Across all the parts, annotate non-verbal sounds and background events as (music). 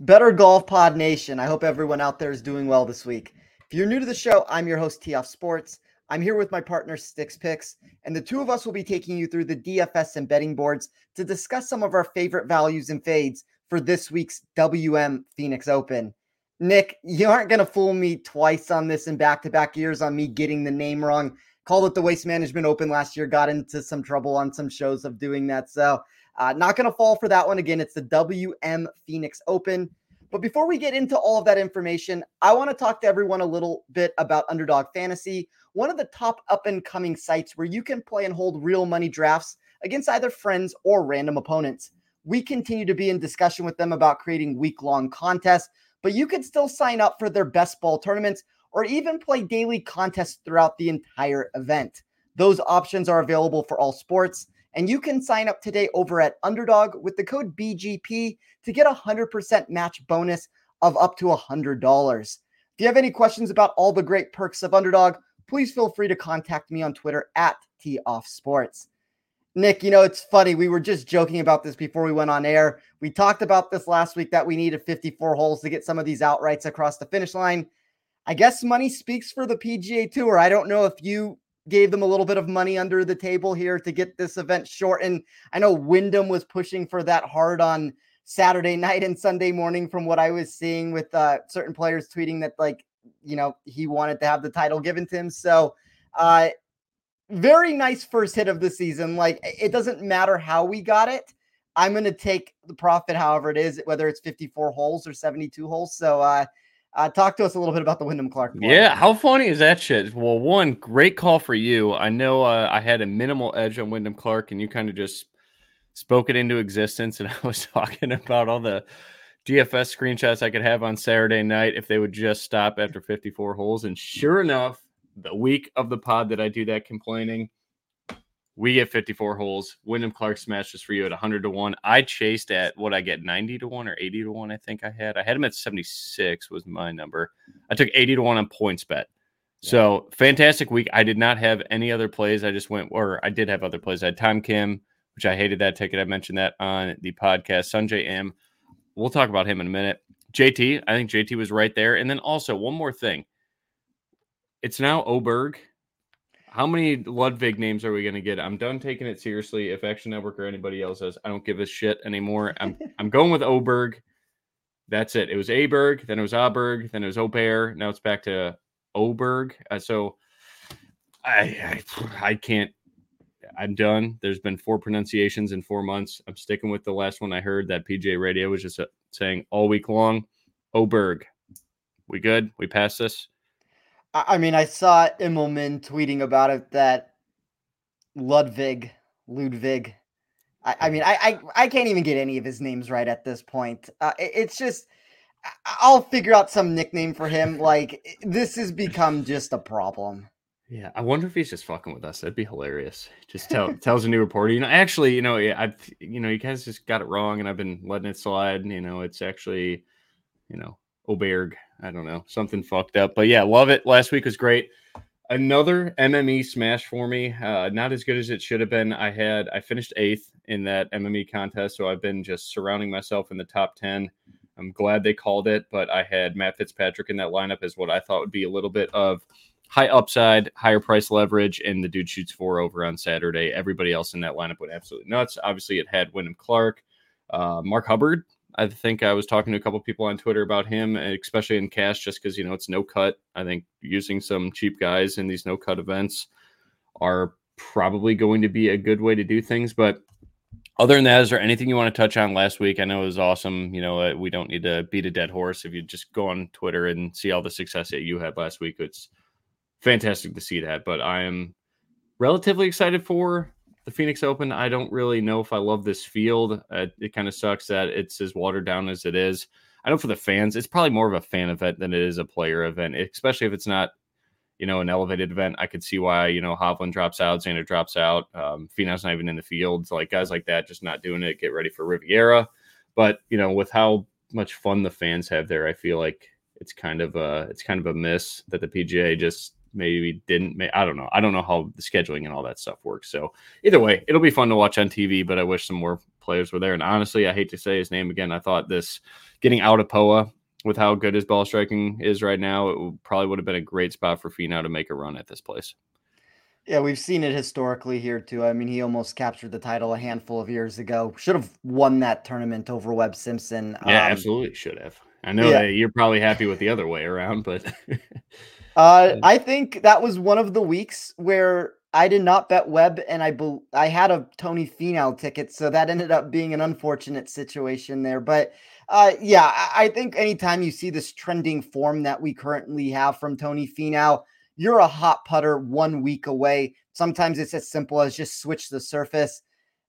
Bettor Golf Pod Nation. I hope everyone out there is doing well this week. If you're new to the show, I'm your host, TeeOff Sports. I'm here with my partner, Stix Picks, and the two of us will be taking you through the DFS and betting boards to discuss some of our favorite values and fades for this week's WM Phoenix Open. Nick, you aren't going to fool me twice on this in back to back years on me getting the name wrong. Called it the Waste Management Open last year, got into some trouble on some shows of doing that. So, uh, not going to fall for that one again. It's the WM Phoenix Open. But before we get into all of that information, I want to talk to everyone a little bit about Underdog Fantasy, one of the top up and coming sites where you can play and hold real money drafts against either friends or random opponents. We continue to be in discussion with them about creating week long contests, but you can still sign up for their best ball tournaments or even play daily contests throughout the entire event. Those options are available for all sports. And you can sign up today over at Underdog with the code BGP to get a 100% match bonus of up to $100. If you have any questions about all the great perks of Underdog, please feel free to contact me on Twitter at TeeOffSports. Nick, you know, it's funny. We were just joking about this before we went on air. We talked about this last week that we needed 54 holes to get some of these outrights across the finish line. I guess money speaks for the PGA Tour. I don't know if you gave them a little bit of money under the table here to get this event shortened. I know Wyndham was pushing for that hard on Saturday (laughs) night and Sunday morning from what I was seeing with uh, certain players tweeting that like, you know, he wanted to have the title given to him. So, uh, very nice first hit of the season. Like, it doesn't matter how we got it. I'm going to take the profit, however it is, whether it's 54 holes or 72 holes. So, uh, uh, talk to us a little bit about the Wyndham Clark. Yeah, how funny is that shit? Well, one great call for you. I know uh, I had a minimal edge on Wyndham Clark, and you kind of just spoke it into existence. And (laughs) I was talking about all the DFS screenshots I could have on Saturday night if they would just stop after 54 holes. And sure enough, the week of the pod that I do that complaining, we get 54 holes. Wyndham Clark smashes for you at 100 to 1. I chased at what I get 90 to 1 or 80 to 1, I think I had. I had him at 76 was my number. I took 80 to 1 on PointsBet. Yeah. So fantastic week. I did not have any other plays. I just went, or I did have other plays. I had Tom Kim, which I hated that ticket. I mentioned that on the podcast. Sungjae Im. We'll talk about him in a minute. JT, I think JT was right there. And then also one more thing. It's now Oberg how many Ludwig names are we going to get? I'm done taking it seriously. If Action Network or anybody else says, I don't give a shit anymore. I'm (laughs) I'm going with Oberg. That's it. It was Aberg, then it was Aberg, then it was Ober. Now it's back to Oberg. Uh, so I, I I can't. I'm done. There's been four pronunciations in four months. I'm sticking with the last one I heard. That PJ Radio was just uh, saying all week long. Oberg. We good? We passed this. I mean, I saw Immelman tweeting about it that Ludwig, Ludwig. I, I mean, I, I, I can't even get any of his names right at this point. Uh, it, it's just, I'll figure out some nickname for him. (laughs) Like this has become just a problem. Yeah, I wonder if he's just fucking with us. That'd be hilarious. Just tell tells a new reporter, you know, actually, you know, I, you know, you guys just got it wrong, and I've been letting it slide. You know, it's actually, you know, Oberg. I don't know, something fucked up. But yeah, love it. Last week was great. Another MME smash for me. Uh, not as good as it should have been. I had I finished eighth in that MME contest, so I've been just surrounding myself in the top ten. I'm glad they called it, but I had Matt Fitzpatrick in that lineup as what I thought would be a little bit of high upside, higher price leverage, and the dude shoots four over on Saturday. Everybody else in that lineup went absolutely nuts. Obviously, it had Wyndham Clark, uh, Mark Hubbard I think I was talking to a couple people on Twitter about him, especially in cash, just because you know it's no cut. I think using some cheap guys in these no cut events are probably going to be a good way to do things. But other than that, is there anything you want to touch on last week? I know it was awesome. You know, uh, we don't need to beat a dead horse. If you just go on Twitter and see all the success that you had last week, it's fantastic to see that. But I am relatively excited for the Phoenix Open, I don't really know if I love this field. Uh, it kind of sucks that it's as watered down as it is. I know for the fans, it's probably more of a fan event than it is a player event, especially if it's not, you know, an elevated event. I could see why, you know, Hovland drops out, Xander drops out, um, not even in the field. like guys like that just not doing it, get ready for Riviera. But, you know, with how much fun the fans have there, I feel like it's kind of a it's kind of a miss that the PGA just maybe didn't. I don't know. I don't know how the scheduling and all that stuff works. So either way, it'll be fun to watch on TV. But I wish some more players were there. And honestly, I hate to say his name again. I thought this getting out of Poa with how good his ball striking is right now, it probably would have been a great spot for Finau to make a run at this place. Yeah, we've seen it historically here too. I mean, he almost captured the title a handful of years ago. Should have won that tournament over Webb Simpson. Yeah, um, absolutely should have. I know yeah. that you're probably happy with the other way around, but (laughs) uh, I think that was one of the weeks where I did not bet Webb, and I be- I had a Tony Finau ticket, so that ended up being an unfortunate situation there. But uh, yeah, I-, I think anytime you see this trending form that we currently have from Tony Finau, you're a hot putter one week away. Sometimes it's as simple as just switch the surface.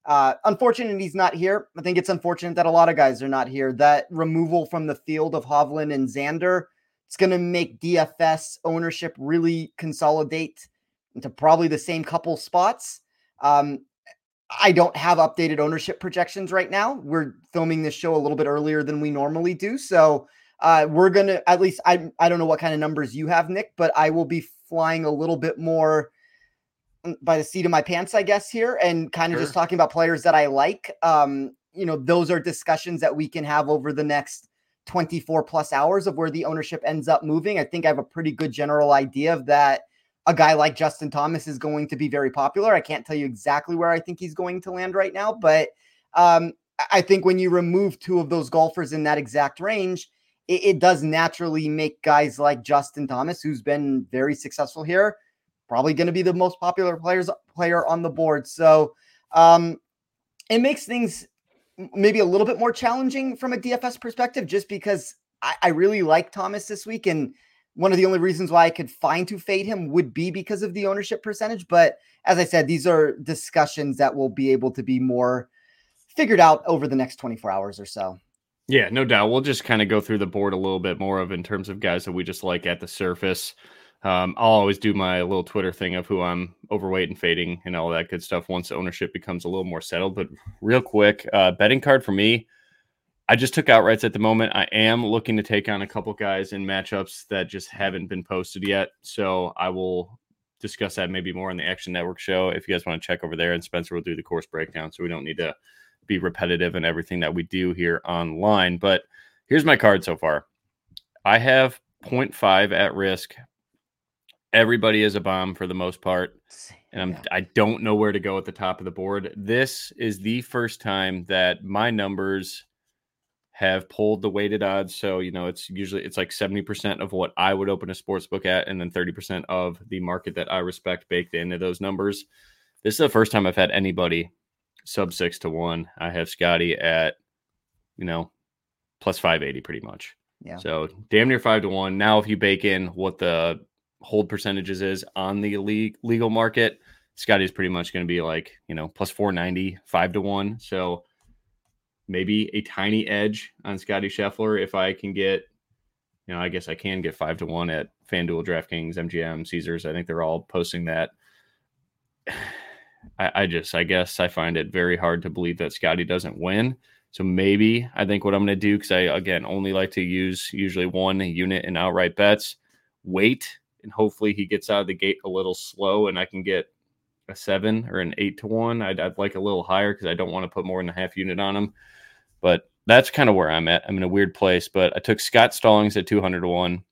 Uh, unfortunate he's not here. I think it's unfortunate that a lot of guys are not here. That removal from the field of Hovland and Xander, it's going to make DFS ownership really consolidate into probably the same couple spots. Um, I don't have updated ownership projections right now. We're filming this show a little bit earlier than we normally do, so uh, we're gonna at least I I don't know what kind of numbers you have, Nick, but I will be flying a little bit more mm, by the seat of my pants, I guess, here, and kind of sure. just talking about players that I like. Um, you know, those are discussions that we can have over the next 24 plus hours of where the ownership ends up moving. I think I have a pretty good general idea of that. A guy like Justin Thomas is going to be very popular. I can't tell you exactly where I think he's going to land right now, but um, I think when you remove two of those golfers in that exact range, it, it does naturally make guys like Justin Thomas, who's been very successful here, probably going to be the most popular players player on the board. So um, it makes things maybe a little bit more challenging from a DFS perspective, just because I, I really like Thomas this week. And one of the only reasons why I could find to fade him would be because of the ownership percentage. But as I said, these are discussions that will be able to be more figured out over the next 24 hours or so. Yeah, no doubt. We'll just kind of go through the board a little bit more of in terms of guys that we just like at the surface. Um, I'll always do my little Twitter thing of who I'm overweight and fading and all that good stuff once ownership becomes a little more settled. But real quick, uh, betting card for me, I just took outrights at the moment. I am looking to take on a couple guys in matchups that just haven't been posted yet. So I will discuss that maybe more on the Action Network show if you guys want to check over there. And Spencer will do the course breakdown. So we don't need to be repetitive in everything that we do here online. But here's my card so far I have 0.5 at risk. Everybody is a bomb for the most part. And I'm, I don't know where to go at the top of the board. This is the first time that my numbers have pulled the weighted odds. So, you know, it's usually it's like 70% of what I would open a sports book at, and then 30% of the market that I respect baked into those numbers. This is the first time I've had anybody sub six to one. I have Scotty at, you know, plus 580 pretty much. Yeah. So damn near five to one. Now, if you bake in what the hold percentages is on the league, legal market, Scotty's pretty much going to be like, you know, plus 490, five to one. So maybe a tiny edge on Scotty Scheffler if I can get, you know, I guess I can get five to one at FanDuel, DraftKings, MGM, Caesars. I think they're all posting that. (sighs) I, I just, I guess I find it very hard to believe that Scotty doesn't win. So maybe I think what I'm going to do, because I, again, only like to use usually one unit in outright bets, wait, and hopefully he gets out of the gate a little slow and I can get a seven or an eight to one. I'd, I'd like a little higher because I don't want to put more than a half unit on him. But that's kind of where I'm at. I'm in a weird place, but I took Scott Stallings at 200 to one.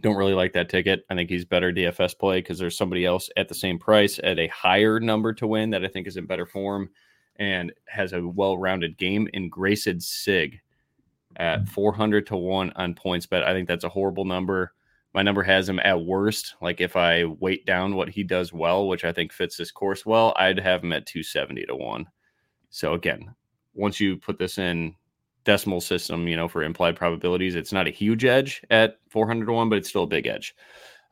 Don't really like that ticket. I think he's better DFS play because there's somebody else at the same price at a higher number to win that I think is in better form and has a well-rounded game in Greyson Sigg at 400 to 1 on PointsBet. I think that's a horrible number. My number has him at worst. Like if I weight down what he does well, which I think fits this course well, I'd have him at 270 to 1. So again, once you put this in decimal system, you know, for implied probabilities. It's not a huge edge at 400 to 1, but it's still a big edge.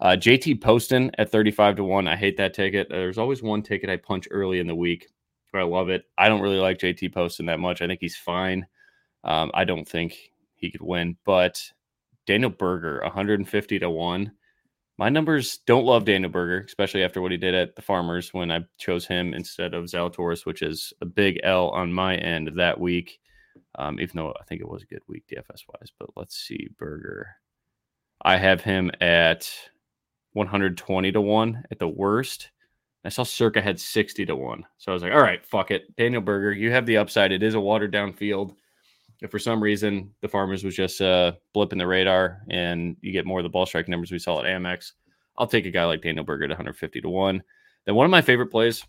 Uh, JT Poston at 35 to 1. I hate that ticket. There's always one ticket I punch early in the week but I love it. I don't really like JT Poston that much. I think he's fine. Um, I don't think he could win, but Daniel Berger, 150 to 1. My numbers don't love Daniel Berger, especially after what he did at the Farmers when I chose him instead of Zalatoris, which is a big L on my end that week um, even though I think it was a good week DFS wise. But let's see, Berger. I have him at 120 to 1 at the worst. I saw Circa had 60 to 1. So I was like, all right, fuck it. Daniel Berger, you have the upside. It is a watered down field. If for some reason the Farmers was just uh, blipping the radar and you get more of the ball striking numbers we saw at Amex, I'll take a guy like Daniel Berger at 150 to 1. Then one of my favorite plays,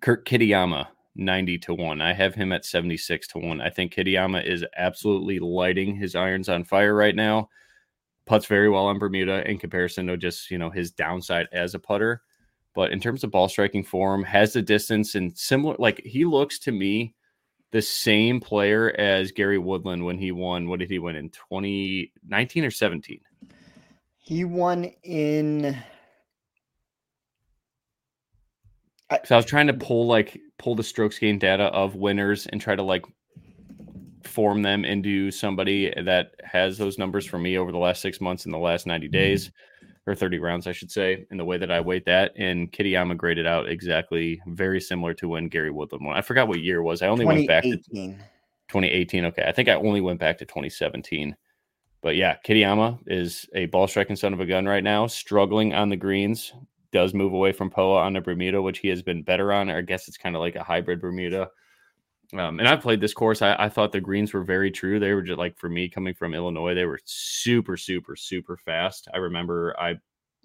Kurt Kitayama, 90 to 1. I have him at 76 to 1. I think Kitayama is absolutely lighting his irons on fire right now. Puts very well on Bermuda in comparison to just, you know, his downside as a putter. But in terms of ball striking form, has the distance and similar, like he looks to me the same player as Gary Woodland when he won. What did he win in 2019 or 17? He won in. So I was trying to pull like pull the strokes gain data of winners and try to like form them into somebody that has those numbers for me over the last six months in the last 90 mm-hmm. Or 30 rounds, I should say, in the way that I weight that. And Kitayama graded out exactly very similar to when Gary Woodland won. I forgot what year it was. I only went back to 2018. Okay. I think I only went back to 2017. But yeah, Kitayama is a ball striking son of a gun right now, struggling on the greens. Does move away from Poa on the Bermuda, which he has been better on. I guess it's kind of like a hybrid Bermuda. Um, and I played this course. I, I, thought the greens were very true. They were just like for me coming from Illinois, they were super, super, super fast. I remember I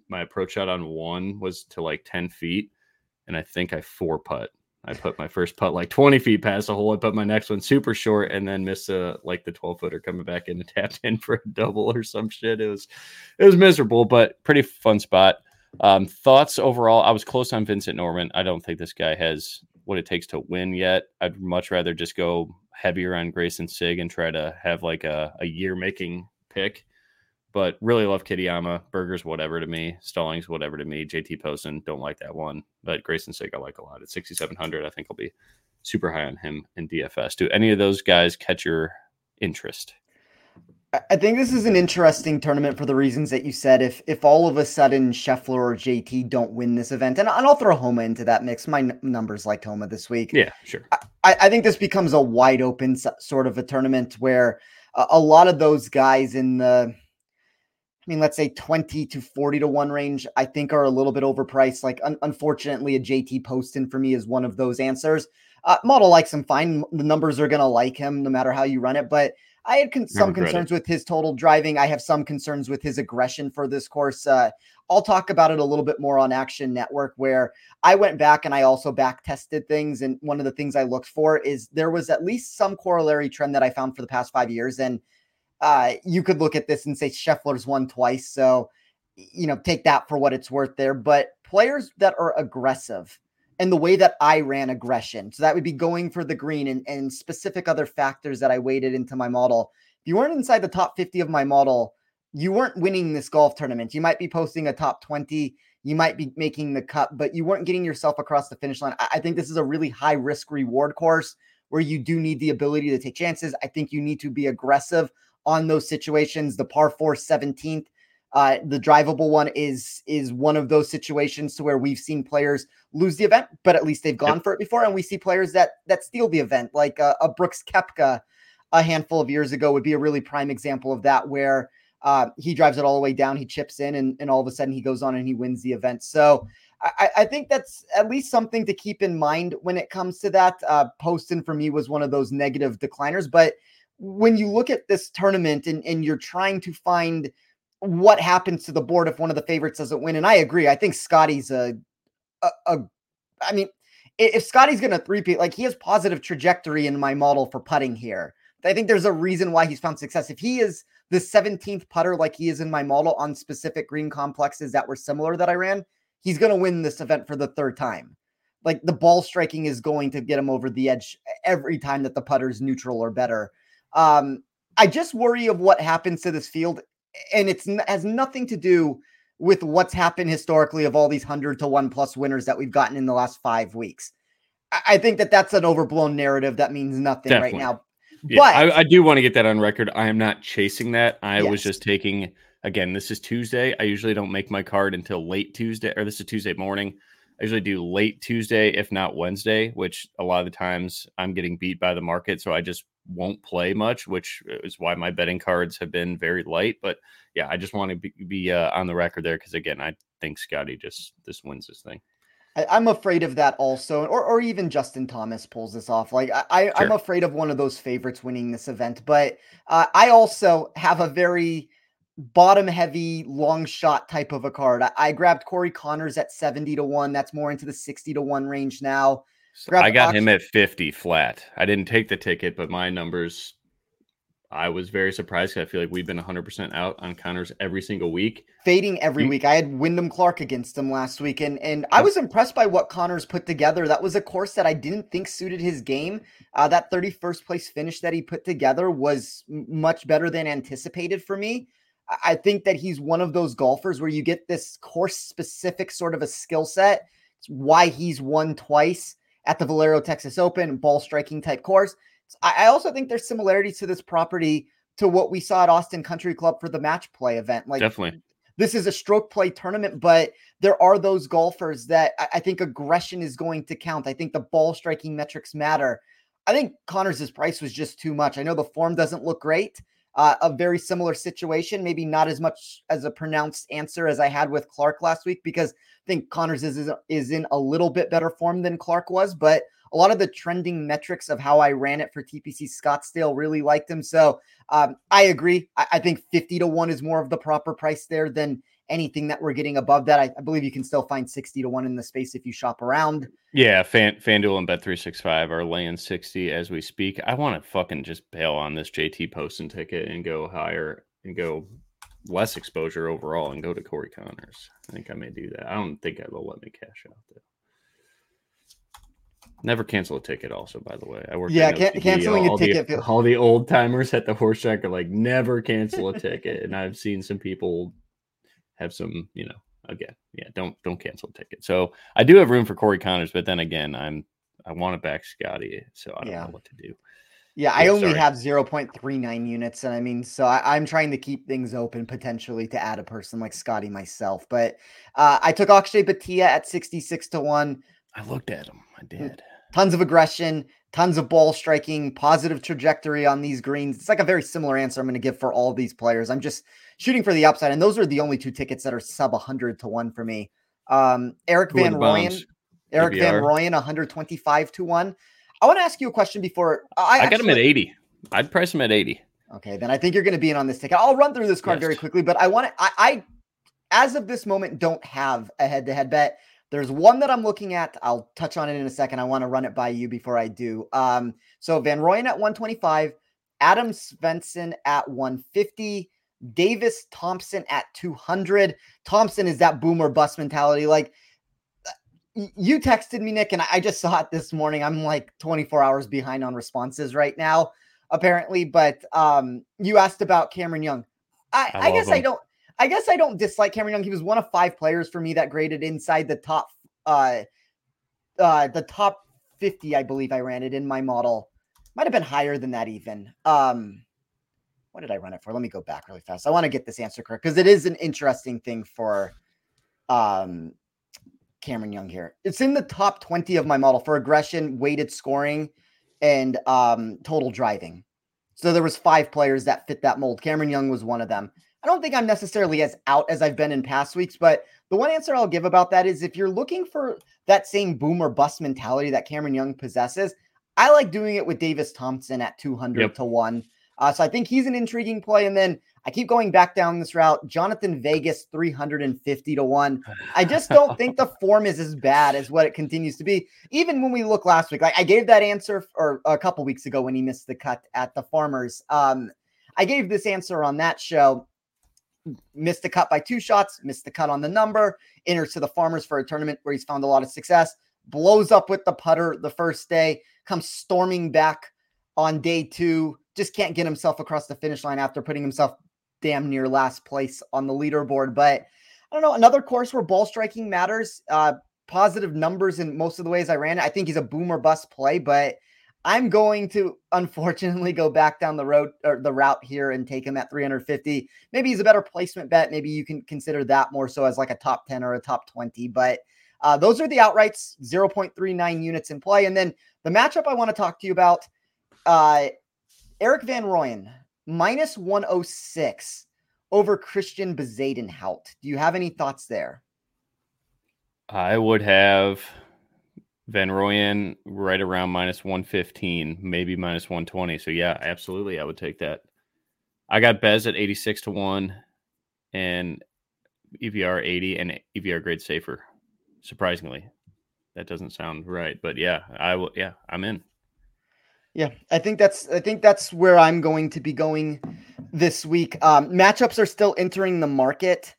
my approach shot on one was to like 10 feet, and I think I four putt. I put my first putt like 20 feet past the hole. I put my next one super short and then missed a like the 12 footer coming back in and (laughs) tapped in for a double or some shit. It was it was miserable, but pretty fun spot. Um, thoughts overall, I was close on Vincent Norrman. I don't think this guy has what it takes to win yet. I'd much rather just go heavier on Greyson Sigg and try to have like a, a year making pick. But really love Kitayama. Berger's, whatever to me. Stallings whatever to me. JT Poston, don't like that one. But Greyson Sigg, I like a lot. At 6,700, I think I'll be super high on him in DFS. Do any of those guys catch your interest? I think this is an interesting tournament for the reasons that you said. If if all of a sudden Scheffler or JT don't win this event, and, I'll throw Homa into that mix. My n- numbers like Homa this week. Yeah, sure. I, I think this becomes a wide open sort of a tournament where a, a lot of those guys in the, I mean, let's say twenty to forty to one range, I think are a little bit overpriced. Like un- unfortunately, a JT Poston for me is one of those answers. Uh, model likes him fine. The numbers are going to like him no matter how you run it, but I had con- some concerns it. with his total driving. I have some concerns with his aggression for this course. Uh, I'll talk about it a little bit more on Action Network, where I went back and I also back tested things. And one of the things I looked for is there was at least some corollary trend that I found for the past five years. And uh, you could look at this and say Scheffler's won twice. So, you know, take that for what it's worth there. But players that are aggressive, and the way that I ran aggression. So that would be going for the green and, and specific other factors that I weighted into my model. If you weren't inside the top 50 of my model, you weren't winning this golf tournament. You might be posting a top 20, you might be making the cut, but you weren't getting yourself across the finish line. I, I think this is a really high risk reward course where you do need the ability to take chances. I think you need to be aggressive on those situations. The par 4 17th uh, the drivable one is is one of those situations to where we've seen players lose the event, but at least they've gone yep. for it before, and we see players that that steal the event, like uh, a Brooks Koepka a handful of years ago would be a really prime example of that, where uh, he drives it all the way down, he chips in, and, and all of a sudden he goes on and he wins the event. So I, I think that's at least something to keep in mind when it comes to that. Uh, Poston for me was one of those negative decliners, but when you look at this tournament and, and you're trying to find – what happens to the board if one of the favorites doesn't win. And I agree. I think Scotty's a, a, a I mean, if Scotty's going to three-peat, like he has positive trajectory in my model for putting here. I think there's a reason why he's found success. If he is the 17th putter like he is in my model on specific green complexes that were similar that I ran, he's going to win this event for the third time. Like the ball striking is going to get him over the edge every time that the putter's neutral or better. Um, I just worry of what happens to this field and it's has nothing to do with what's happened historically of all these 100 to 1 plus winners that we've gotten in the last 5 weeks. I think that that's an overblown narrative that means nothing Definitely. right now. Yeah, but I, I, do want to get that on record. I am not chasing that. I yes. was just taking again, this is Tuesday. I usually don't make my card until late Tuesday, or this is Tuesday morning. I usually do late Tuesday, if not Wednesday, which a lot of the times I'm getting beat by the market. So I just won't play much, which is why my betting cards have been very light. But yeah, I just want to be, be uh, on the record there because again, I think Scotty just this wins this thing. I, am afraid of that also, or or even Justin Thomas pulls this off. Like I, I am afraid of one of those favorites winning this event, but uh, I also have a very bottom heavy long shot type of a card. I, I, grabbed Corey Conners at 70 to 1. That's more into the 60 to 1 range now. I got him at 50 flat. I didn't take the ticket, but my numbers I was very surprised. Because I feel like we've been 100% out on Conners every single week. Fading every week. I had Wyndham Clark against him last week, and, and I was impressed by what Conners put together. That was a course that I didn't think suited his game. Uh, that 31st place finish that he put together was much better than anticipated for me. I think that he's one of those golfers where you get this course specific sort of a skill set. It's why he's won twice at the Valero Texas Open, ball striking type course. I also think there's similarities to this property to what we saw at Austin Country Club for the match play event. Like definitely. This is a stroke play tournament, but there are those golfers that I think aggression is going to count. I think the ball striking metrics matter. I think Conners' price was just too much. I know the form doesn't look great. Uh, a very similar situation, maybe not as much as a pronounced answer as I had with Clark last week, because I think Conners is, is in a little bit better form than Clark was, but a lot of the trending metrics of how I ran it for TPC Scottsdale really liked him. So um, I agree. I, I, think 50 to 1 is more of the proper price there than anything that we're getting above that. I, I, believe you can still find 60 to 1 in the space if you shop around. Yeah, Fan, FanDuel and Bet365 are laying 60 as we speak. I want to fucking just bail on this JT Poston ticket and go higher and go less exposure overall and go to Corey Conners. I think I may do that. I don't think they'll let me cash out though. Never cancel a ticket. Also, by the way, I work. Yeah, can- canceling all a ticket. The, all the old timers at the horse track are like, never cancel a ticket, and I've seen some people have some, you know, again, yeah, don't don't cancel a ticket. So I do have room for Corey Conners, but then again, I'm I want to back Scotty, so I don't yeah. know what to do. Yeah, I only sorry. have 0.39 units. And I mean, so I, am trying to keep things open potentially to add a person like Scotty myself. But uh, I took Akshay Bhatia at 66 to 1. I looked at him. I did tons of aggression, tons of ball striking, positive trajectory on these greens. It's like a very similar answer I'm going to give for all these players. I'm just shooting for the upside, and those are the only two tickets that are sub 100 to one for me. Um, Erik Who Van Rooyen, Erik Van Rooyen, 125 to one. I want to ask you a question before I, I got him at 80. I'd price him at 80. Okay, then I think you're going to be in on this ticket. I'll run through this card yes. very quickly, but I want to. I, I, as of this moment, don't have a head-to-head bet. There's one that I'm looking at. I'll touch on it in a second. I want to run it by you before I do. Um, so Van Rooyen at 125, Adam Svensson at 150, Davis Thompson at 200. Thompson is that boomer bust mentality. Like you texted me, Nick, and I just saw it this morning. I'm like 24 hours behind on responses right now, apparently. But um, you asked about Cameron Young. I, I, I guess him. I don't. I guess I don't dislike Cameron Young. He was one of five players for me that graded inside the top uh uh the top 50, I believe I ran it in my model. Might have been higher than that even. Um what did I run it for? Let me go back really fast. I want to get this answer correct because it is an interesting thing for um Cameron Young here. It's in the top 20 of my model for aggression, weighted scoring, and um total driving. So there was five players that fit that mold. Cameron Young was one of them. I don't think I'm necessarily as out as I've been in past weeks, but the one answer I'll give about that is if you're looking for that same boom or bust mentality that Cameron Young possesses, I like doing it with Davis Thompson at 200 yep. to 1. Uh, so I think he's an intriguing play. And then I keep going back down this route. Jhonattan Vegas 350 to 1. I just don't (laughs) think the form is as bad as what it continues to be. Even when we look last week, like I gave that answer or a couple weeks ago when he missed the cut at the Farmers. Um, I gave this answer on that show missed the cut by two shots, missed the cut on the number, enters to the Farmers for a tournament where he's found a lot of success, blows up with the putter the first day, comes storming back on day two, just can't get himself across the finish line after putting himself damn near last place on the leaderboard. But I don't know, another course where ball striking matters, uh, positive numbers in most of the ways I ran it. I think he's a boomer bust play, but I'm going to unfortunately go back down the road or the route here and take him at 350. Maybe he's a better placement bet. Maybe you can consider that more so as like a top 10 or a top 20. But uh, those are the outrights 0.39 units in play. And then the matchup I want to talk to you about uh, Erik Van Rooyen minus 106 over Christiaan Bezuidenhout. Do you have any thoughts there? I would have Van Rooyen right around minus 115, maybe minus 120. So yeah, absolutely. I would take that. I got Bez at 86 to 1 and EVR 80 and EVR grade safer. Surprisingly. That doesn't sound right, but yeah, I will yeah, I'm in. Yeah, I think that's I think that's where I'm going to be going this week. Um, matchups are still entering the market.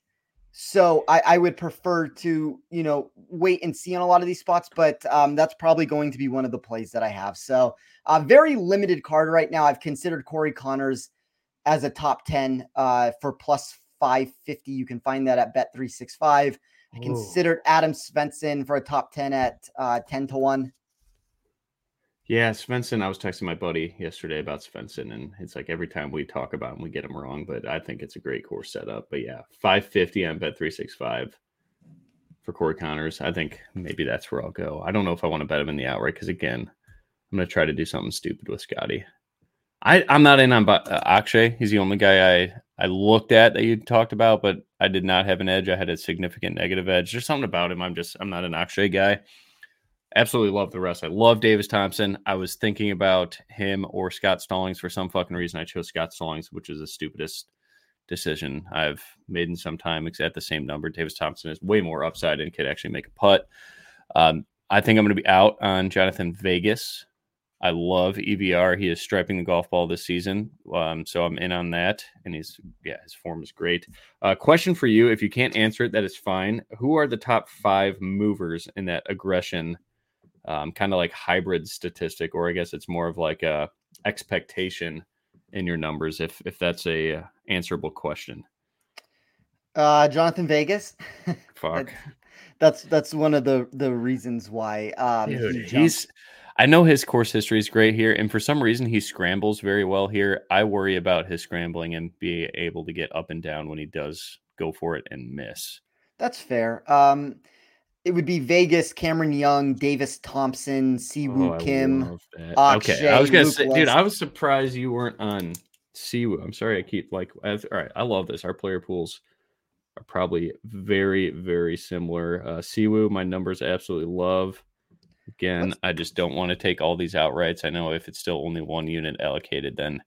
So I, I, would prefer to, you know, wait and see on a lot of these spots, but um, that's probably going to be one of the plays that I have. So uh, very limited card right now. I've considered Corey Conners as a top 10 uh, for plus 550. You can find that at Bet365. I considered Adam Svensson for a top 10 at uh, 10 to 1. Yeah, Svensson. I was texting my buddy yesterday about Svensson, and it's like every time we talk about him, we get him wrong. But I think it's a great course setup. But yeah, five fifty on bet three six five for Corey Conners. I think maybe that's where I'll go. I don't know if I want to bet him in the outright because again, I'm going to try to do something stupid with Scotty. I I'm not in on uh, Akshay. He's the only guy I I looked at that you talked about, but I did not have an edge. I had a significant negative edge. There's something about him. I'm just I'm not an Akshay guy absolutely love the rest. I love Davis Thompson. I was thinking about him or Scott Stallings for some fucking reason. I chose Scott Stallings, which is the stupidest decision I've made in some time. At the same number, Davis Thompson is way more upside and could actually make a putt. Um, I think I'm going to be out on Jhonattan Vegas. I love EVR. He is striping the golf ball this season, um, so I'm in on that. And he's yeah, his form is great. Uh, question for you: If you can't answer it, that is fine. Who are the top five movers in that aggression um, kind of like hybrid statistic, or I guess it's more of like a expectation in your numbers, if if that's a uh, answerable question. Uh, Jhonattan Vegas. (laughs) Fuck. that's that's one of the the reasons why. Um, Dude, he he's. I know his course history is great here, and for some reason he scrambles very well here. I worry about his scrambling and being able to get up and down when he does go for it and miss. That's fair. Um, it would be Vegas, Cameron Young, Davis Thompson, Siwoo oh, Kim. okay, I was gonna Luke say, West. dude, I was surprised you weren't on Siwoo. I'm sorry, I keep like, all right, I love this. Our player pools are probably very, very similar. Uh, Siwoo, my numbers absolutely love. Again, That's... I just don't want to take all these outrights. I know if it's still only one unit allocated, then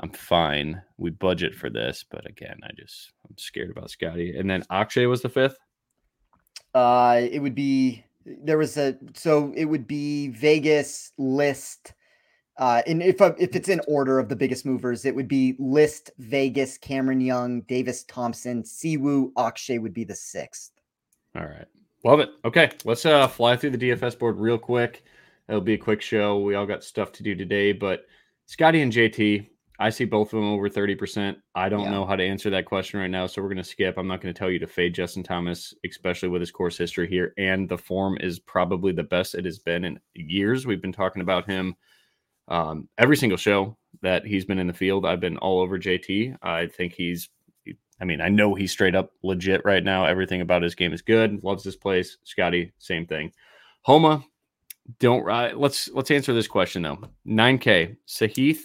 I'm fine. We budget for this, but again, I just I'm scared about Scotty. And then Akshay was the fifth. Uh, it would be there was a so it would be Vegas list. Uh, and if if it's in order of the biggest movers, it would be List, Vegas, Cameron Young, Davis Thompson, Siwoo, Akshay would be the sixth. All right, love it. Okay, let's uh fly through the DFS board real quick. It'll be a quick show. We all got stuff to do today, but Scotty and JT, I see both of them over 30%. I don't yeah. know how to answer that question right now. So we're going to skip. I'm not going to tell you to fade Justin Thomas, especially with his course history here. And the form is probably the best it has been in years. We've been talking about him um, every single show that he's been in the field. I've been all over JT. I think he's, I mean, I know he's straight up legit right now. Everything about his game is good. Loves this place. Scotty, same thing. Homa, don't, uh, let's, let's answer this question though. 9K, Sahith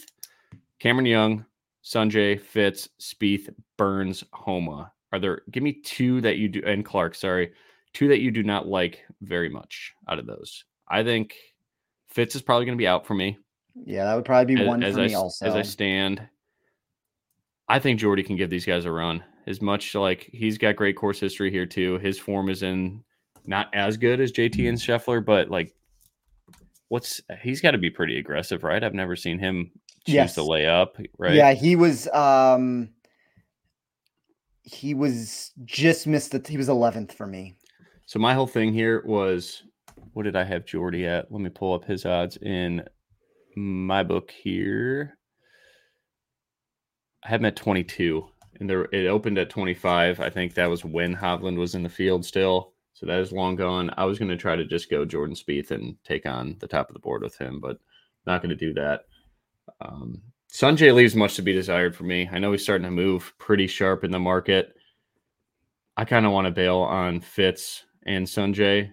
Cameron Young, Sungjae, Fitz, Spieth, Burns, Homa. Are there? Give me two that you do, and Clark. Sorry, two that you do not like very much out of those. I think Fitz is probably going to be out for me. Yeah, that would probably be as, one as for I, me also. As I stand, I think Jordy can give these guys a run. As much like he's got great course history here too. His form is in not as good as JT and Scheffler, but like what's he's got to be pretty aggressive, right? I've never seen him choose yes. to lay up, right? Yeah, he was um he was just missed the he was 11th for me. So my whole thing here was what did I have Jordy at? Let me pull up his odds in my book here. I have him at 22 and there it opened at 25. I think that was when Hovland was in the field still. So that is long gone. I was going to try to just go Jordan Spieth and take on the top of the board with him, but not going to do that. Um, Sungjae leaves much to be desired for me. I know he's starting to move pretty sharp in the market. I kind of want to bail on Fitz and Sungjae,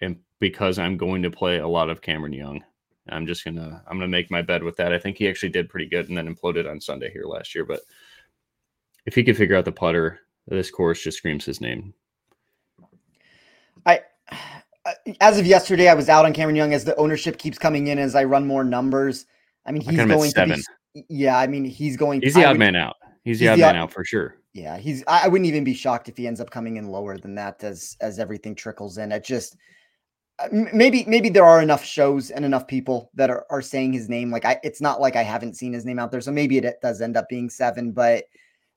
and because I'm going to play a lot of Cameron Young, I'm just gonna I'm gonna make my bed with that. I think he actually did pretty good and then imploded on Sunday here last year. But if he could figure out the putter, this course just screams his name. I (sighs) as of yesterday, I was out on Cameron Young as the ownership keeps coming in as I run more numbers. I mean, he's going to be. Yeah, I mean, he's going. He's the odd man out. He's, he's the odd man out for sure. Yeah, he's. I wouldn't even be shocked if he ends up coming in lower than that as as everything trickles in. It just uh, maybe maybe there are enough shows and enough people that are, are saying his name. Like I, it's not like I haven't seen his name out there, so maybe it does end up being seven. But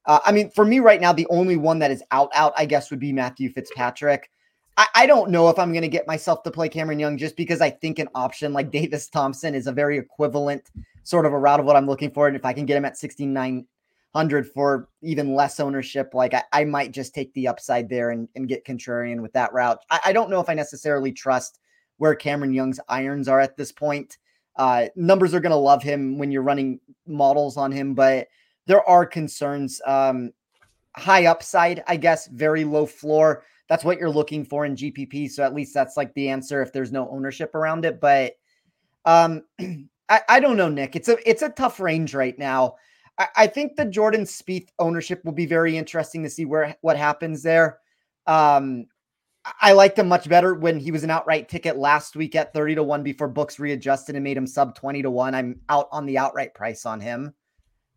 uh, I mean, for me right now, the only one that is out out, I guess, would be Matthew Fitzpatrick. I, I don't know if I'm going to get myself to play Cameron Young just because I think an option like (laughs) Davis Thompson is a very equivalent sort of a route of what I'm looking for. And if I can get him at 6900 for even less ownership, like I, I might just take the upside there and, and get contrarian with that route. I, I don't know if I necessarily trust where Cameron Young's irons are at this point. Uh, numbers are going to love him when you're running models on him, but there are concerns. Um, high upside, I guess, very low floor that's what you're looking for in GPP. So at least that's like the answer if there's no ownership around it. But um, (clears throat) I, I don't know, Nick. It's a it's a tough range right now. I, I think the Jordan Spieth ownership will be very interesting to see where what happens there. Um, I liked him much better when he was an outright ticket last week at 30 to 1 before books readjusted and made him sub 20 to 1. I'm out on the outright price on him.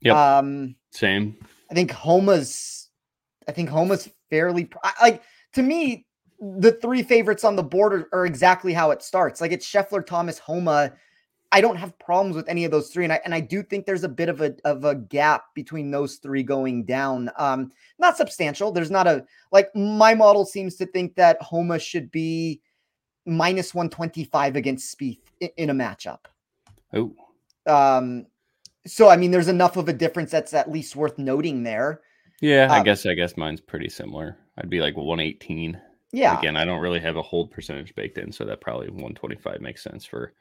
Yeah. Um same. I think Homa's I think Homa's fairly like to me, the three favorites on the board are, are, exactly how it starts. Like it's Scheffler, Thomas, Homa. I don't have problems with any of those three, and I and I do think there's a bit of a of a gap between those three going down. Um, not substantial. There's not a like my model seems to think that Homa should be minus 125 against Spieth in, in a matchup. Oh. Um, so I mean, there's enough of a difference that's at least worth noting there. Yeah, I uh, guess I guess mine's pretty similar. I'd be like 118. Yeah. Again, I don't really have a hold percentage baked in, so that probably 125 makes sense for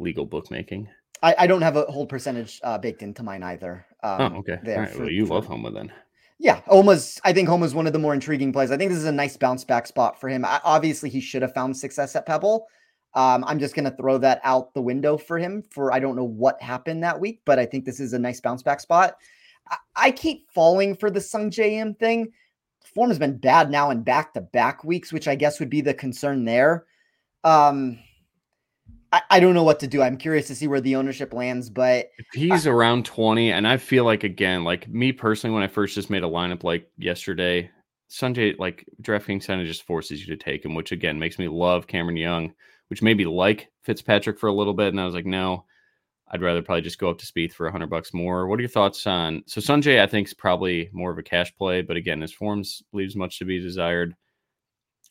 legal bookmaking. I, I don't have a hold percentage uh, baked into mine either. Um, oh, okay. There All right. For, well, you for, love Homa then. Yeah, Homa's. I think Homa's one of the more intriguing plays. I think this is a nice bounce back spot for him. I, obviously, he should have found success at Pebble. Um, I'm just going to throw that out the window for him. For I don't know what happened that week, but I think this is a nice bounce back spot. I, I keep falling for the Sungjae Im thing form has been bad now in back to back weeks, which I guess would be the concern there. Um, I, I, don't know what to do. I'm curious to see where the ownership lands, but if he's I, around 20, and I feel like again, like me personally, when I first just made a lineup like yesterday, Sungjae, like DraftKings kind of just forces you to take him, which again makes me love Cameron Young, which made me like Fitzpatrick for a little bit. And I was like, no, I'd rather probably just go up to Spieth for a hundred bucks more. What are your thoughts on so Sungjae? I think is probably more of a cash play, but again, his forms leaves much to be desired.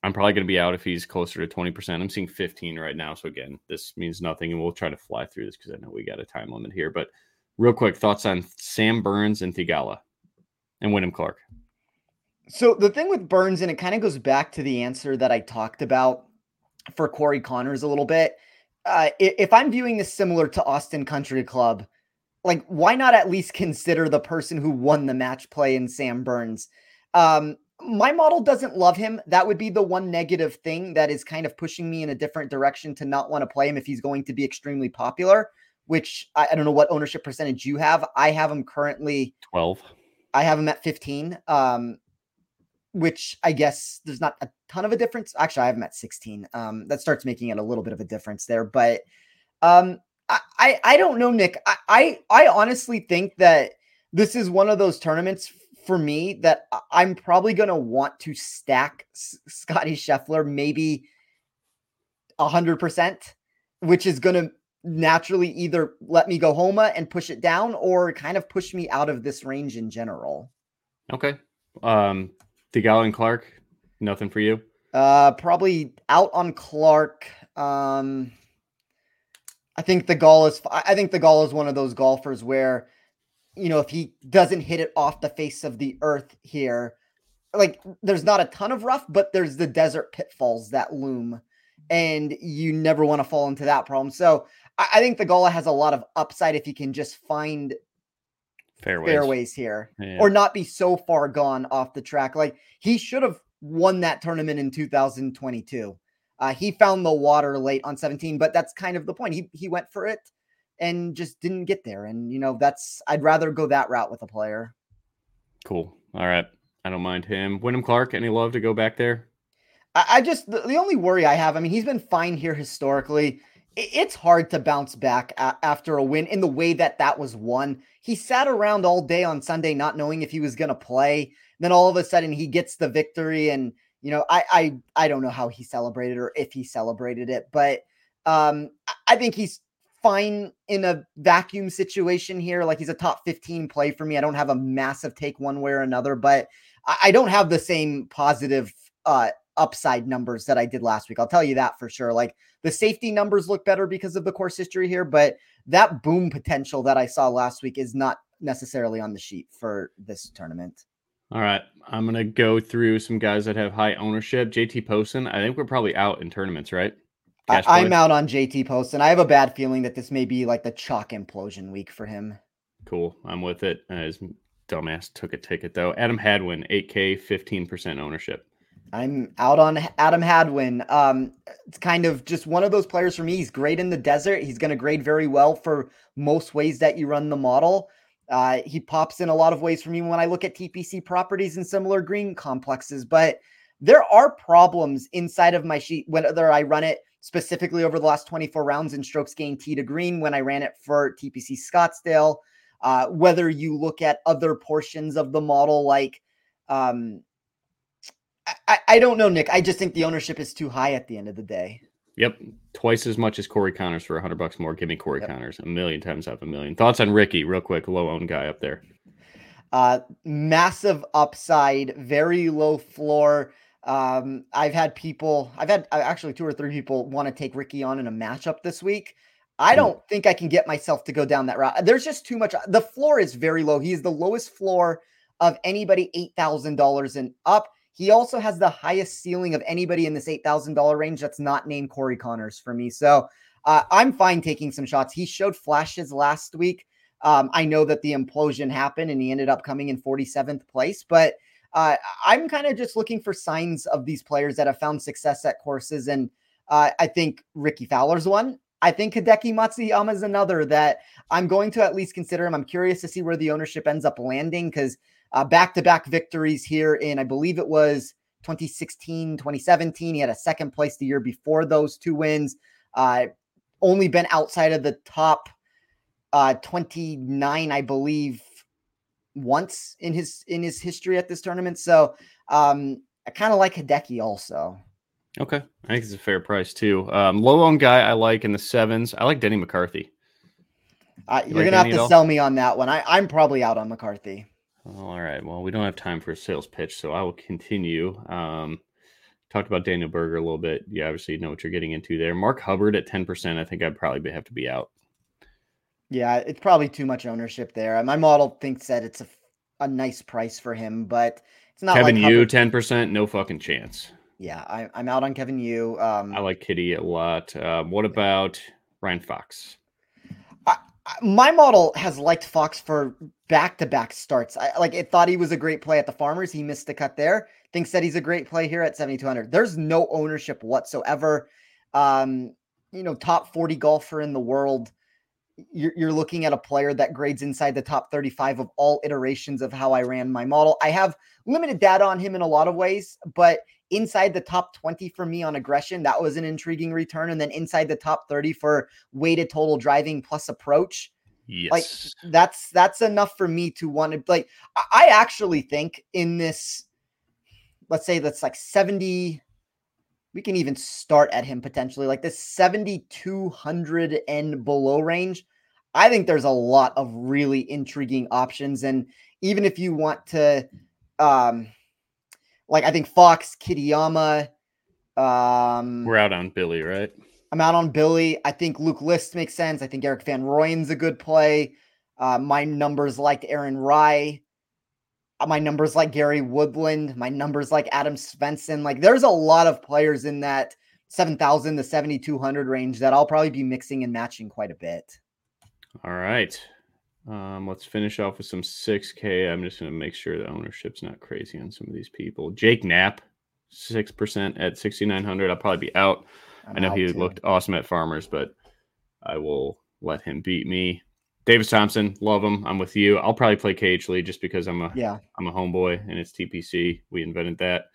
I'm probably going to be out if he's closer to 20%. I'm seeing 15 right now. So again, this means nothing, and we'll try to fly through this because I know we got a time limit here. But real quick, thoughts on Sam Burns and Theegala and Wyndham Clark. So the thing with Burns, and it kind of goes back to the answer that I talked about for Corey Conners a little bit uh, if I'm viewing this similar to Austin Country Club, like why not at least consider the person who won the match play in Sam Burns? Um, my model doesn't love him. That would be the one negative thing that is kind of pushing me in a different direction to not want to play him if he's going to be extremely popular. Which I, I don't know what ownership percentage you have. I have him currently 12. I have him at 15. Um, which I guess there's not a ton of a difference. Actually, I have him at 16. Um, that starts making it a little bit of a difference there. But um, I, I, I don't know, Nick. I, I, I honestly think that this is one of those tournaments for me that I'm probably going to want to stack S- Scotty Scheffler maybe 100%, which is going to naturally either let me go Homa and push it down or kind of push me out of this range in general. Okay. Um, Theegala and Clark, nothing for you. Uh, probably out on Clark. Um, I think Theegala is. I think Theegala is one of those golfers where, you know, if he doesn't hit it off the face of the earth here, like there's not a ton of rough, but there's the desert pitfalls that loom, and you never want to fall into that problem. So I, I think Theegala has a lot of upside if you can just find fairways, fairways here yeah. or not be so far gone off the track. Like he should have won that tournament in 2022. Uh, he found the water late on 17, but that's kind of the point. He he went for it and just didn't get there. And you know, that's I'd rather go that route with a player. Cool. All right. I don't mind him. Wyndham Clark, any love to go back there? I, I just the, the, only worry I have, I mean, he's been fine here historically. It, it's hard to bounce back after a win in the way that that was won. He sat around all day on Sunday not knowing if he was going to play. Then all of a sudden he gets the victory, and you know, I I I don't know how he celebrated or if he celebrated it, but um, I think he's fine in a vacuum situation here. Like he's a top 15 play for me. I don't have a massive take one way or another, but I, I don't have the same positive uh upside numbers that I did last week. I'll tell you that for sure. Like the safety numbers look better because of the course history here, but that boom potential that I saw last week is not necessarily on the sheet for this tournament. All right. I'm going to go through some guys that have high ownership. JT Poston, I think we're probably out in tournaments, right? I, am out on JT Poston. I have a bad feeling that this may be like the chalk implosion week for him. Cool. I'm with it. Uh, his dumbass took a ticket, though. Adam Hadwin, 8K, 15% ownership. I'm out on Adam Hadwin. Um, it's kind of just one of those players for me. He's great in the desert. He's going to grade very well for most ways that you run the model. Uh, he pops in a lot of ways for me when I look at TPC properties and similar green complexes. But there are problems inside of my sheet whether I run it specifically over the last 24 rounds in strokes gained tee to green when I ran it for TPC Scottsdale. Uh, whether you look at other portions of the model like um, I, I don't know, Nick. I just think the ownership is too high at the end of the day. Yep, twice as much as Corey Conners for a hundred bucks more. Give me Corey yep. Conners a million times out of a million. Thoughts on Rickie, real quick, low owned guy up there. Uh, massive upside, very low floor. Um, I've had people, I've had actually two or three people want to take Rickie on in a matchup this week. I hmm. don't mm. think I can get myself to go down that route. There's just too much. The floor is very low. He is the lowest floor of anybody eight thousand dollars and up. He also has the highest ceiling of anybody in this $8,000 range that's not named Corey Conners for me. So uh, I'm fine taking some shots. He showed flashes last week. Um, I know that the implosion happened and he ended up coming in 47th place, but uh, I'm kind of just looking for signs of these players that have found success at courses. And uh, I think Rickie Fowler's one. I think Hideki Matsuyama is another that I'm going to at least consider him. I'm curious to see where the ownership ends up landing because back to back victories here in, I believe it was 2016, 2017. He had a second place the year before those two wins. Uh, only been outside of the top uh, 29, I believe, once in his in his history at this tournament. So um, I kind of like Hideki also. Okay, I think it's a fair price too. Um, low owned guy I like in the sevens. I like Denny McCarthy. Uh, you are like gonna have to sell me on that one. I, I'm probably out on McCarthy. All right. Well, we don't have time for a sales pitch, so I will continue. Um, talked about Daniel Berger a little bit. You obviously know what you're getting into there. Mark Hubbard at 10%. I think I'd probably have to be out. Yeah, it's probably too much ownership there. My model thinks that it's a, a nice price for him, but it's not Kevin like Yu, 10%, no fucking chance. Yeah, I, am out on Kevin Yu. Um, I like Kitty a lot. Um, what about Ryan Fox? My model has liked Fox for back to back starts. I like it thought he was a great play at the Farmers. He missed the cut there. Thinks that he's a great play here at 7,200. There's no ownership whatsoever. Um, you know, top 40 golfer in the world. You're, you're looking at a player that grades inside the top 35 of all iterations of how I ran my model. I have limited data on him in a lot of ways, but inside the top 20 for me on aggression. That was an intriguing return. And then inside the top 30 for weighted total driving plus approach. Yes. Like that's that's enough for me to want to like I actually think in this let's say that's like 70 we can even start at him potentially like this 7200 and below range. I think there's a lot of really intriguing options and even if you want to um like I think Fox, Kitayama. Um, We're out on Billy, right? I'm out on Billy. I think Luke List makes sense. I think Erik van Rooyen's a good play. Uh, my numbers like Aaron Rai. Uh, my numbers like Gary Woodland. My numbers like Adam Svensson. Like there's a lot of players in that 7,000 to 7,200 range that I'll probably be mixing and matching quite a bit. All right. Um, let's finish off with some 6K. I'm just going to make sure the ownership's not crazy on some of these people. Jake Knapp, 6% at 6,900. I'll probably be out. I'm i know he too. looked awesome at Farmers, but I will let him beat me. Davis Thompson, love him. I'm with you. I'll probably play K.H. Lee just because I'm a yeah I'm a homeboy and it's TPC. We invented that.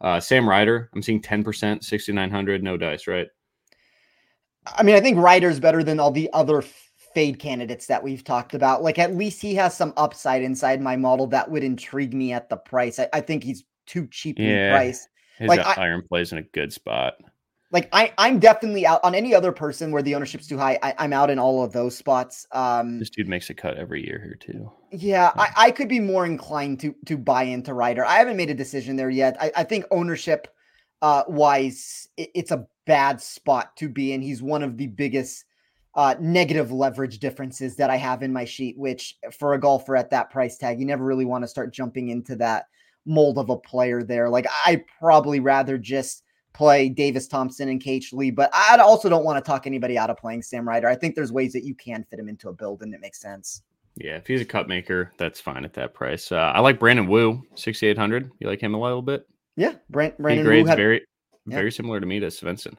Uh, Sam Ryder, I'm seeing 10%, 6,900, no dice, right? I mean, I think Ryder's better than all the other fade candidates that we've talked about. Like, at least he has some upside inside my model that would intrigue me at the price. I, I think he's too cheaply yeah, priced. His like, iron I, plays in a good spot. Like I, I'm definitely out on any other person where the ownership's too high. I, am out in all of those spots. Um, this dude makes a cut every year here too. Yeah, I, I could be more inclined to to buy into Ryder. I haven't made a decision there yet. I, I think ownership uh, wise, it, it's a bad spot to be in. He's one of the biggest uh, negative leverage differences that I have in my sheet. Which for a golfer at that price tag, you never really want to start jumping into that mold of a player there. Like I'd probably rather just play Davis Thompson and K.H. Lee, but I also don't want to talk anybody out of playing Sam Ryder. I think there's ways that you can fit him into a build and it makes sense. Yeah, if he's a cut maker, that's fine at that price. Uh, I like Brandon Wu, 6,800. You like him a little bit? Yeah, Brand, Brandon he grades had, very, yeah. very similar to me to Svensson.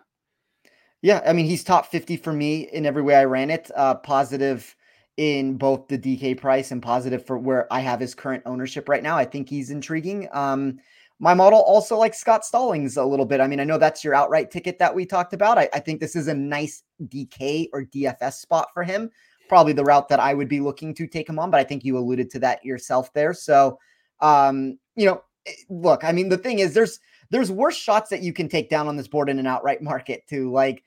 Yeah, I mean, he's top 50 for me in every way I ran it. Uh, positive in both the DK price and positive for where I have his current ownership right now. I think he's intriguing. Um, my model also likes Scott Stallings a little bit. I mean, I know that's your outright ticket that we talked about. I, I, think this is a nice DK or DFS spot for him. Probably the route that I would be looking to take him on, but I think you alluded to that yourself there. So, um, you know, eh, look, I mean, the thing is, there's there's worse shots that you can take down on this board in an outright market too. Like,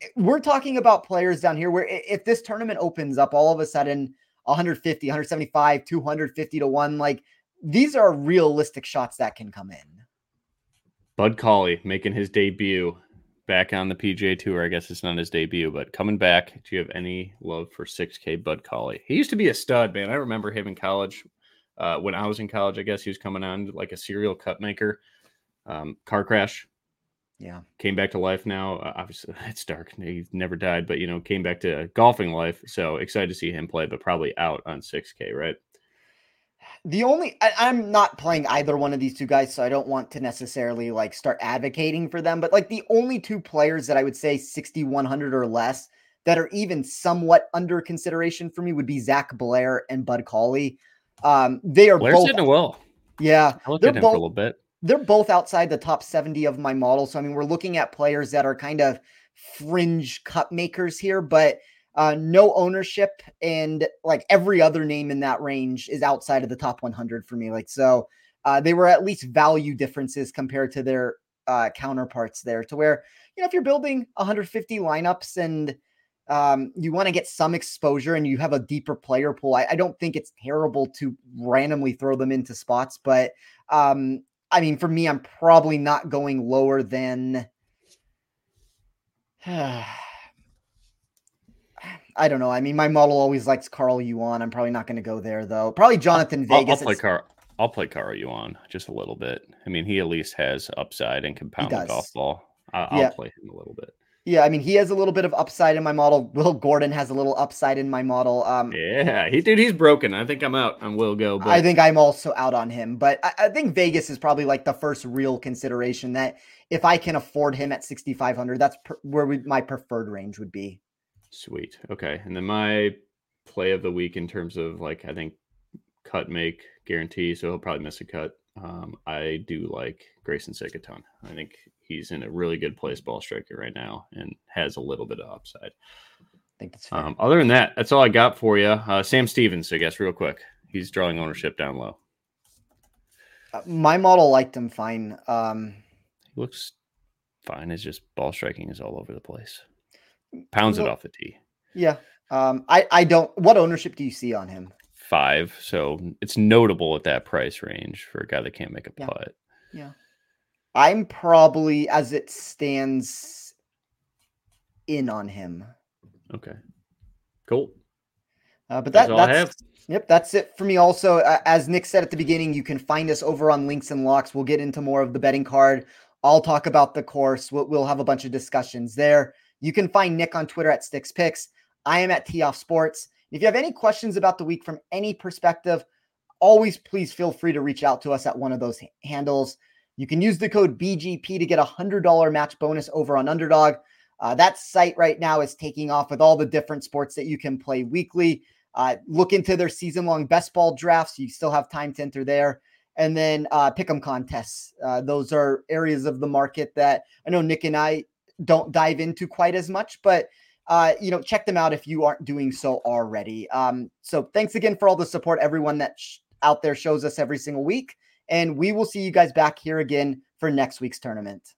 eh, we're talking about players down here where if this tournament opens up all of a sudden 150, 175, 250 to one, like these are realistic shots that can come in. Bud Cauley making his debut back on the PGA Tour. I guess it's not his debut, but coming back. Do you have any love for 6K Bud Cauley? He used to be a stud, man. I remember him in college. Uh, when I was in college, I guess he was coming on like a serial cut maker. Um, car crash. Yeah. Came back to life now. Uh, obviously, (laughs) it's dark. He never died, but, you know, came back to golfing life. So excited to see him play, but probably out on 6K, right? The only I, am not playing either one of these two guys, so I don't want to necessarily like start advocating for them. But like the only two players that I would say 6100 or less that are even somewhat under consideration for me would be Zach Blair and Bud Cauley. Um, they are Blair's both hitting well. Yeah, I looked at him both, for a little bit. They're both outside the top 70 of my model. So I mean, we're looking at players that are kind of fringe cup makers here, but uh, no ownership, and like every other name in that range is outside of the top 100 for me. Like, so uh, they were at least value differences compared to their uh, counterparts there, to where, you know, if you're building 150 lineups and um, you want to get some exposure and you have a deeper player pool, I, I, don't think it's terrible to randomly throw them into spots. But um, I mean, for me, I'm probably not going lower than. (sighs) I don't know. I mean, my model always likes Carl Yuan. I'm probably not going to go there though. Probably Jhonattan I'll, Vegas. I'll, play Carl. I'll play Carl Yuan just a little bit. I mean, he at least has upside and can pound the golf ball. I, will yeah. play him a little bit. Yeah, I mean, he has a little bit of upside in my model. Will Gordon has a little upside in my model. Um, yeah, he dude, he's broken. I think I'm out on Will Go. But... I think I'm also out on him. But I, I think Vegas is probably like the first real consideration that if I can afford him at 6,500, that's per- where we, my preferred range would be. Sweet. Okay. And then my play of the week in terms of like I think cut make guarantee, so he'll probably miss a cut. Um, I do like Greyson ton. I think he's in a really good place ball striker right now and has a little bit of upside. I think that's fair. Um, other than that, that's all I got for you. Uh, Sam Stevens, I guess, real quick. He's drawing ownership down low. Uh, my model liked him fine. Um, he looks fine. It's just ball striking is all over the place. Pounds well, it off the tee. Yeah. Um, I, I don't. What ownership do you see on him? Five. So it's notable at that price range for a guy that can't make a putt. Yeah. yeah. I'm probably, as it stands, in on him. Okay. Cool. Uh, but that, that's, that's yep, that's it for me. Also, uh, as Nick said at the beginning, you can find us over on Links and Locks. We'll get into more of the betting card. I'll talk about the course. We'll, we'll have a bunch of discussions there. You can find Nick on Twitter at Stix Picks. I am at TeeOff Sports. If you have any questions about the week from any perspective, always please feel free to reach out to us at one of those handles. You can use the code BGP to get a $100 match bonus over on Underdog. Uh, that site right now is taking off with all the different sports that you can play weekly. Uh, look into their season long best ball drafts. You still have time to enter there. and then uh, pick'em contests. Uh, those are areas of the market that I know Nick and I don't dive into quite as much, but uh, you know, check them out if you aren't doing so already. Um, so thanks again for all the support, everyone that sh- out there shows us every single week, and we will see you guys back here again for next week's tournament.